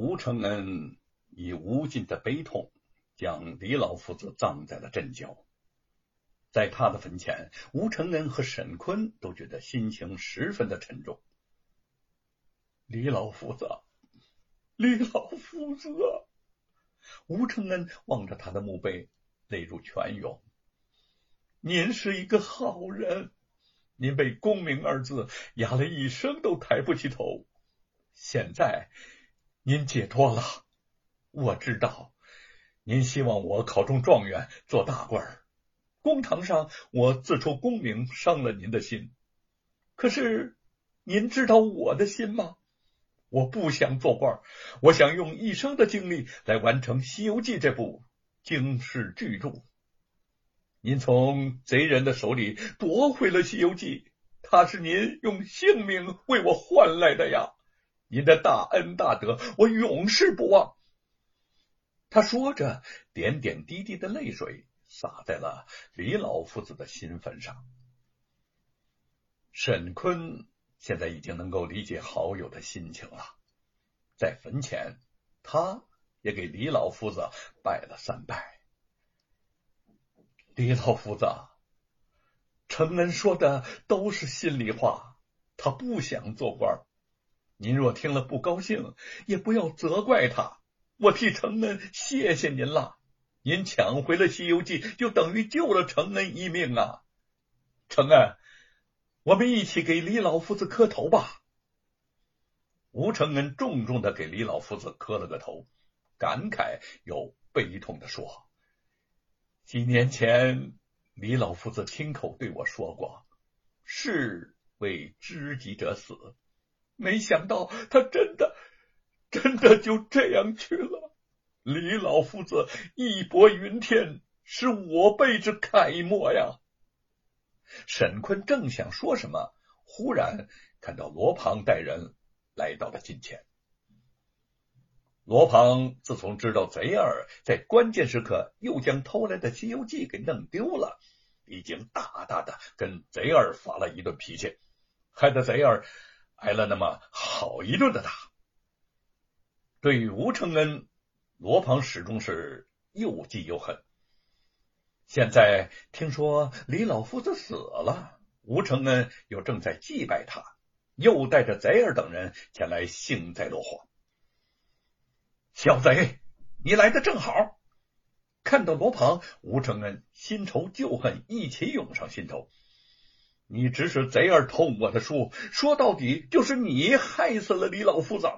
吴承恩以无尽的悲痛将李老夫子葬在了镇郊。在他的坟前，吴承恩和沈坤都觉得心情十分的沉重。李老夫子，李老夫子，吴承恩望着他的墓碑，泪如泉涌。您是一个好人，您被“功名”二字压了一生都抬不起头，现在您解脱了。我知道，您希望我考中状元，做大官儿。公堂上，我自出功名，伤了您的心。可是，您知道我的心吗？我不想做官儿，我想用一生的精力来完成《西游记》这部惊世巨著。您从贼人的手里夺回了《西游记》，它是您用性命为我换来的呀！您的大恩大德，我永世不忘。他说着，点点滴滴的泪水。洒在了李老夫子的新坟上。沈坤现在已经能够理解好友的心情了，在坟前，他也给李老夫子拜了三拜。李老夫子，承恩说的都是心里话，他不想做官。您若听了不高兴，也不要责怪他，我替承恩谢谢您了。您抢回了《西游记》，就等于救了承恩一命啊！承恩，我们一起给李老夫子磕头吧。吴承恩重重的给李老夫子磕了个头，感慨又悲痛的说：“几年前，李老夫子亲口对我说过，士为知己者死，没想到他真的，真的就这样去了。”李老夫子义薄云天，是我辈之楷模呀！沈坤正想说什么，忽然看到罗庞带人来到了近前。罗庞自从知道贼儿在关键时刻又将偷来的《西游记》给弄丢了，已经大大的跟贼儿发了一顿脾气，害得贼儿挨了那么好一顿的打。对于吴承恩。罗庞始终是又记又恨。现在听说李老夫子死了，吴承恩又正在祭拜他，又带着贼儿等人前来幸灾乐祸。小贼，你来的正好！看到罗庞，吴承恩新仇旧恨一起涌上心头。你指使贼儿偷我的书，说到底就是你害死了李老夫子。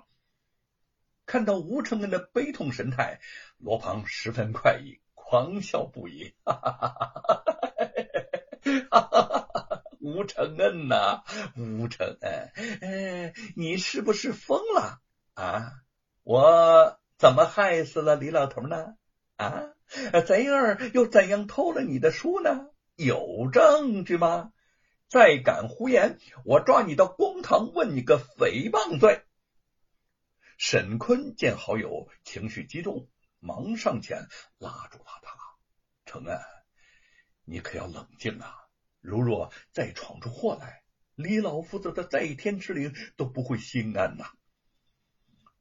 看到吴承恩的悲痛神态，罗庞十分快意，狂笑不已。哈哈哈哈哈！哈！吴承恩呐，吴承恩，哎，你是不是疯了啊？我怎么害死了李老头呢？啊，贼儿又怎样偷了你的书呢？有证据吗？再敢胡言，我抓你到公堂，问你个诽谤罪！沈坤见好友情绪激动，忙上前拉住了他：“承恩，你可要冷静啊！如若再闯出祸来，李老夫子的在天之灵都不会心安呐！”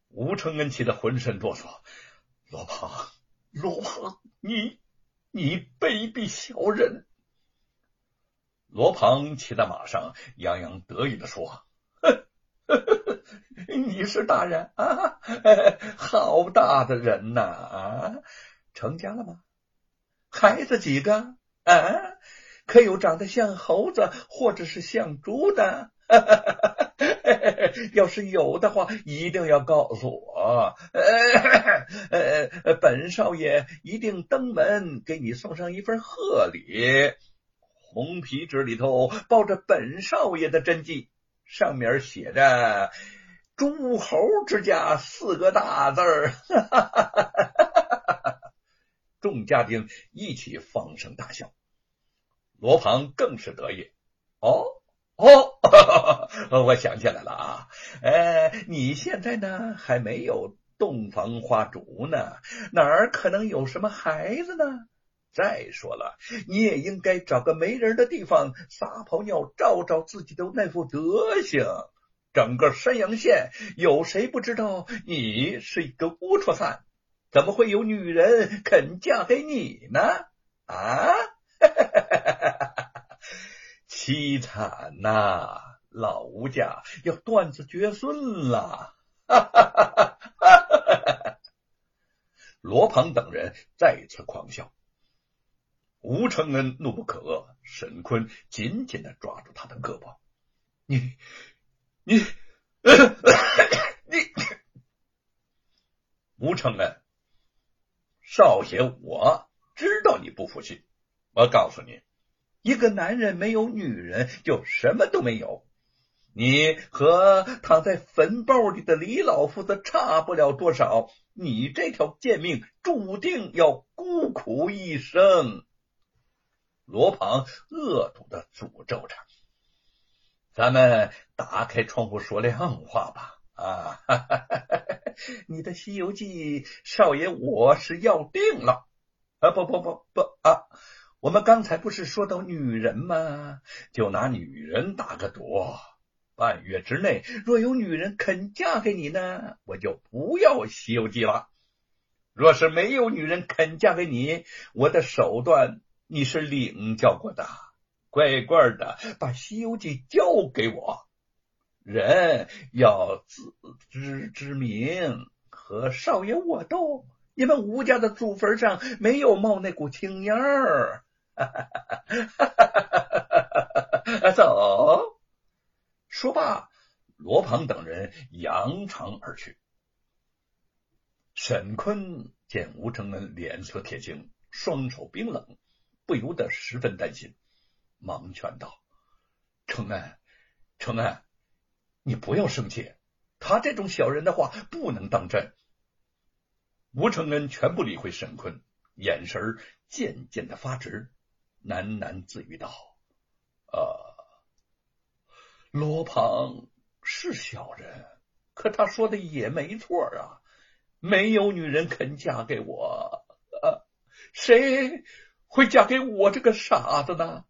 吴承恩气得浑身哆嗦：“罗胖，罗胖，你你卑鄙小人！”罗庞骑在马上，洋洋得意的说：“哼！” 你是大人啊，好大的人呐啊！成家了吗？孩子几个啊？可有长得像猴子或者是像猪的？要是有的话，一定要告诉我。呃，本少爷一定登门给你送上一份贺礼，红皮纸里头包着本少爷的真迹。上面写着“诸侯之家”四个大字儿，众家丁一起放声大笑。罗庞更是得意。哦哦，我想起来了啊，呃，你现在呢还没有洞房花烛呢，哪儿可能有什么孩子呢？再说了，你也应该找个没人的地方撒泡尿，照照自己的那副德行。整个山阳县有谁不知道你是一个龌龊汉？怎么会有女人肯嫁给你呢？啊，凄惨呐！老吴家要断子绝孙了！哈哈哈哈罗庞等人再次狂笑。吴承恩怒不可遏，沈坤紧紧的抓住他的胳膊：“你，你，你！”吴承恩，少爷，我知道你不服气。我告诉你，一个男人没有女人，就什么都没有。你和躺在坟包里的李老夫子差不了多少，你这条贱命注定要孤苦一生。罗庞恶毒的诅咒着：“咱们打开窗户说亮话吧！啊，哈哈哈哈你的《西游记》，少爷我是要定了。啊，不不不不啊！我们刚才不是说到女人吗？就拿女人打个赌。”半月之内，若有女人肯嫁给你呢，我就不要《西游记》了；若是没有女人肯嫁给你，我的手段你是领教过的，乖乖的把《西游记》交给我。人要自知之明，和少爷我斗，你们吴家的祖坟上没有冒那股青烟儿。走。说罢，罗鹏等人扬长而去。沈坤见吴承恩脸色铁青，双手冰冷，不由得十分担心，忙劝道：“承恩，承恩，你不要生气，他这种小人的话不能当真。”吴承恩全不理会沈坤，眼神渐渐的发直，喃喃自语道：“呃。”罗庞是小人，可他说的也没错啊！没有女人肯嫁给我，啊，谁会嫁给我这个傻子呢？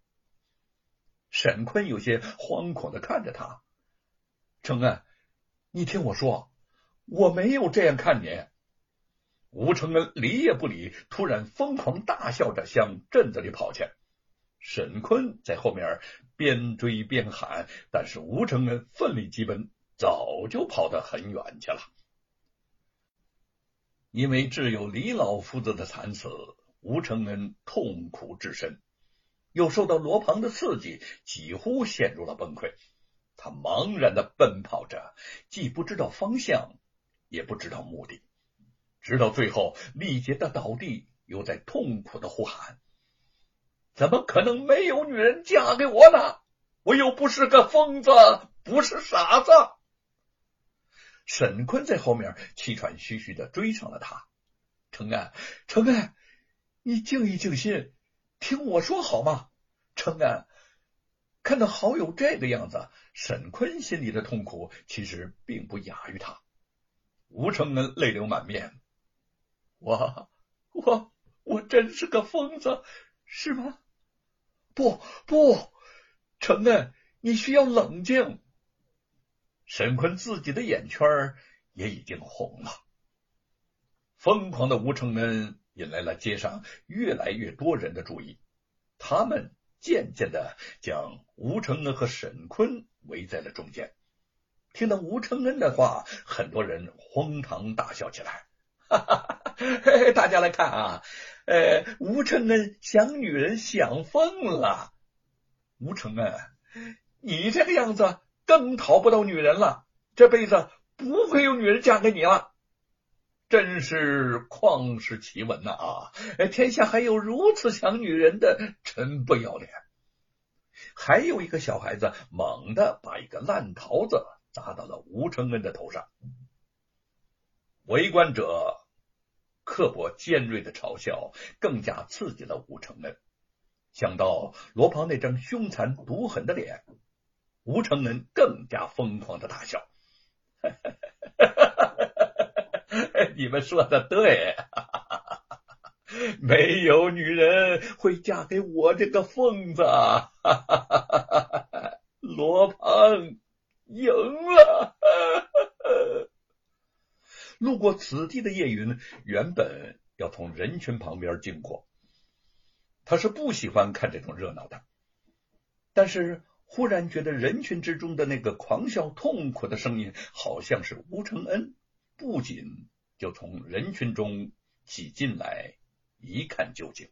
沈坤有些惶恐的看着他，承恩，你听我说，我没有这样看你。吴承恩理也不理，突然疯狂大笑着向镇子里跑去。沈坤在后面边追边喊，但是吴承恩奋力疾奔，早就跑得很远去了。因为挚友李老夫子的惨死，吴承恩痛苦至深，又受到罗鹏的刺激，几乎陷入了崩溃。他茫然的奔跑着，既不知道方向，也不知道目的，直到最后力竭的倒地，又在痛苦的呼喊。怎么可能没有女人嫁给我呢？我又不是个疯子，不是傻子。沈坤在后面气喘吁吁的追上了他。程安，程安，你静一静心，听我说好吗？程安看到好友这个样子，沈坤心里的痛苦其实并不亚于他。吴承恩泪流满面，我我我真是个疯子，是吗？不不，承恩，你需要冷静。沈坤自己的眼圈也已经红了。疯狂的吴承恩引来了街上越来越多人的注意，他们渐渐的将吴承恩和沈坤围在了中间。听到吴承恩的话，很多人哄堂大笑起来。哈哈，大家来看啊！呃，吴承恩想女人想疯了。吴承恩，你这个样子更讨不到女人了，这辈子不会有女人嫁给你了。真是旷世奇闻呐！啊，天下还有如此想女人的，真不要脸。还有一个小孩子猛地把一个烂桃子砸到了吴承恩的头上。围观者刻薄尖锐的嘲笑，更加刺激了吴承恩。想到罗胖那张凶残毒狠的脸，吴承恩更加疯狂的大笑。你们说的对，没有女人会嫁给我这个疯子。罗鹏，赢了。路过此地的叶云原本要从人群旁边经过，他是不喜欢看这种热闹的，但是忽然觉得人群之中的那个狂笑痛苦的声音好像是吴承恩，不仅就从人群中挤进来一看究竟。